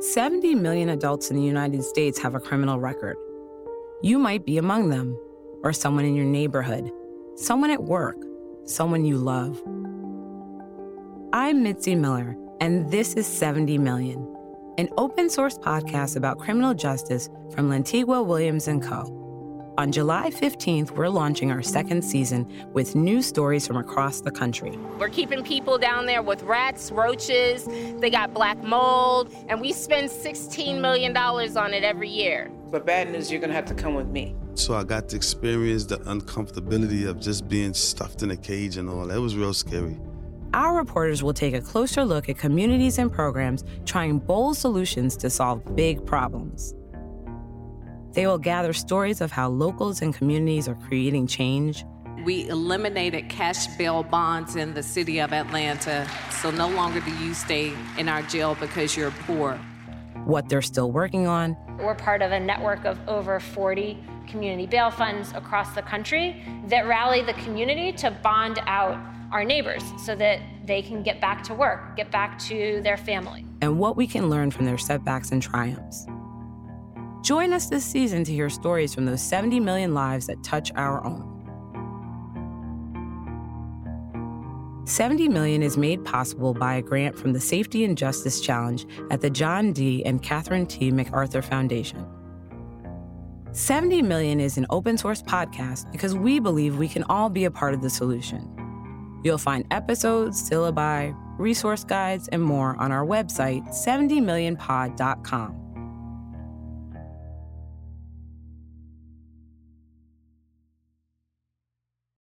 Seventy million adults in the United States have a criminal record. You might be among them, or someone in your neighborhood, someone at work, someone you love. I'm Mitzi Miller, and this is 70 Million, an open source podcast about criminal justice from Lantigua Williams & Co. On July 15th, we're launching our second season with new stories from across the country. We're keeping people down there with rats, roaches, they got black mold, and we spend $16 million on it every year. But bad news, you're gonna have to come with me. So I got to experience the uncomfortability of just being stuffed in a cage and all. That was real scary. Our reporters will take a closer look at communities and programs trying bold solutions to solve big problems. They will gather stories of how locals and communities are creating change. We eliminated cash bail bonds in the city of Atlanta, so no longer do you stay in our jail because you're poor. What they're still working on. We're part of a network of over 40 community bail funds across the country that rally the community to bond out our neighbors so that they can get back to work, get back to their family. And what we can learn from their setbacks and triumphs. Join us this season to hear stories from those 70 million lives that touch our own. 70 Million is made possible by a grant from the Safety and Justice Challenge at the John D. and Catherine T. MacArthur Foundation. 70 Million is an open source podcast because we believe we can all be a part of the solution. You'll find episodes, syllabi, resource guides, and more on our website, 70millionpod.com.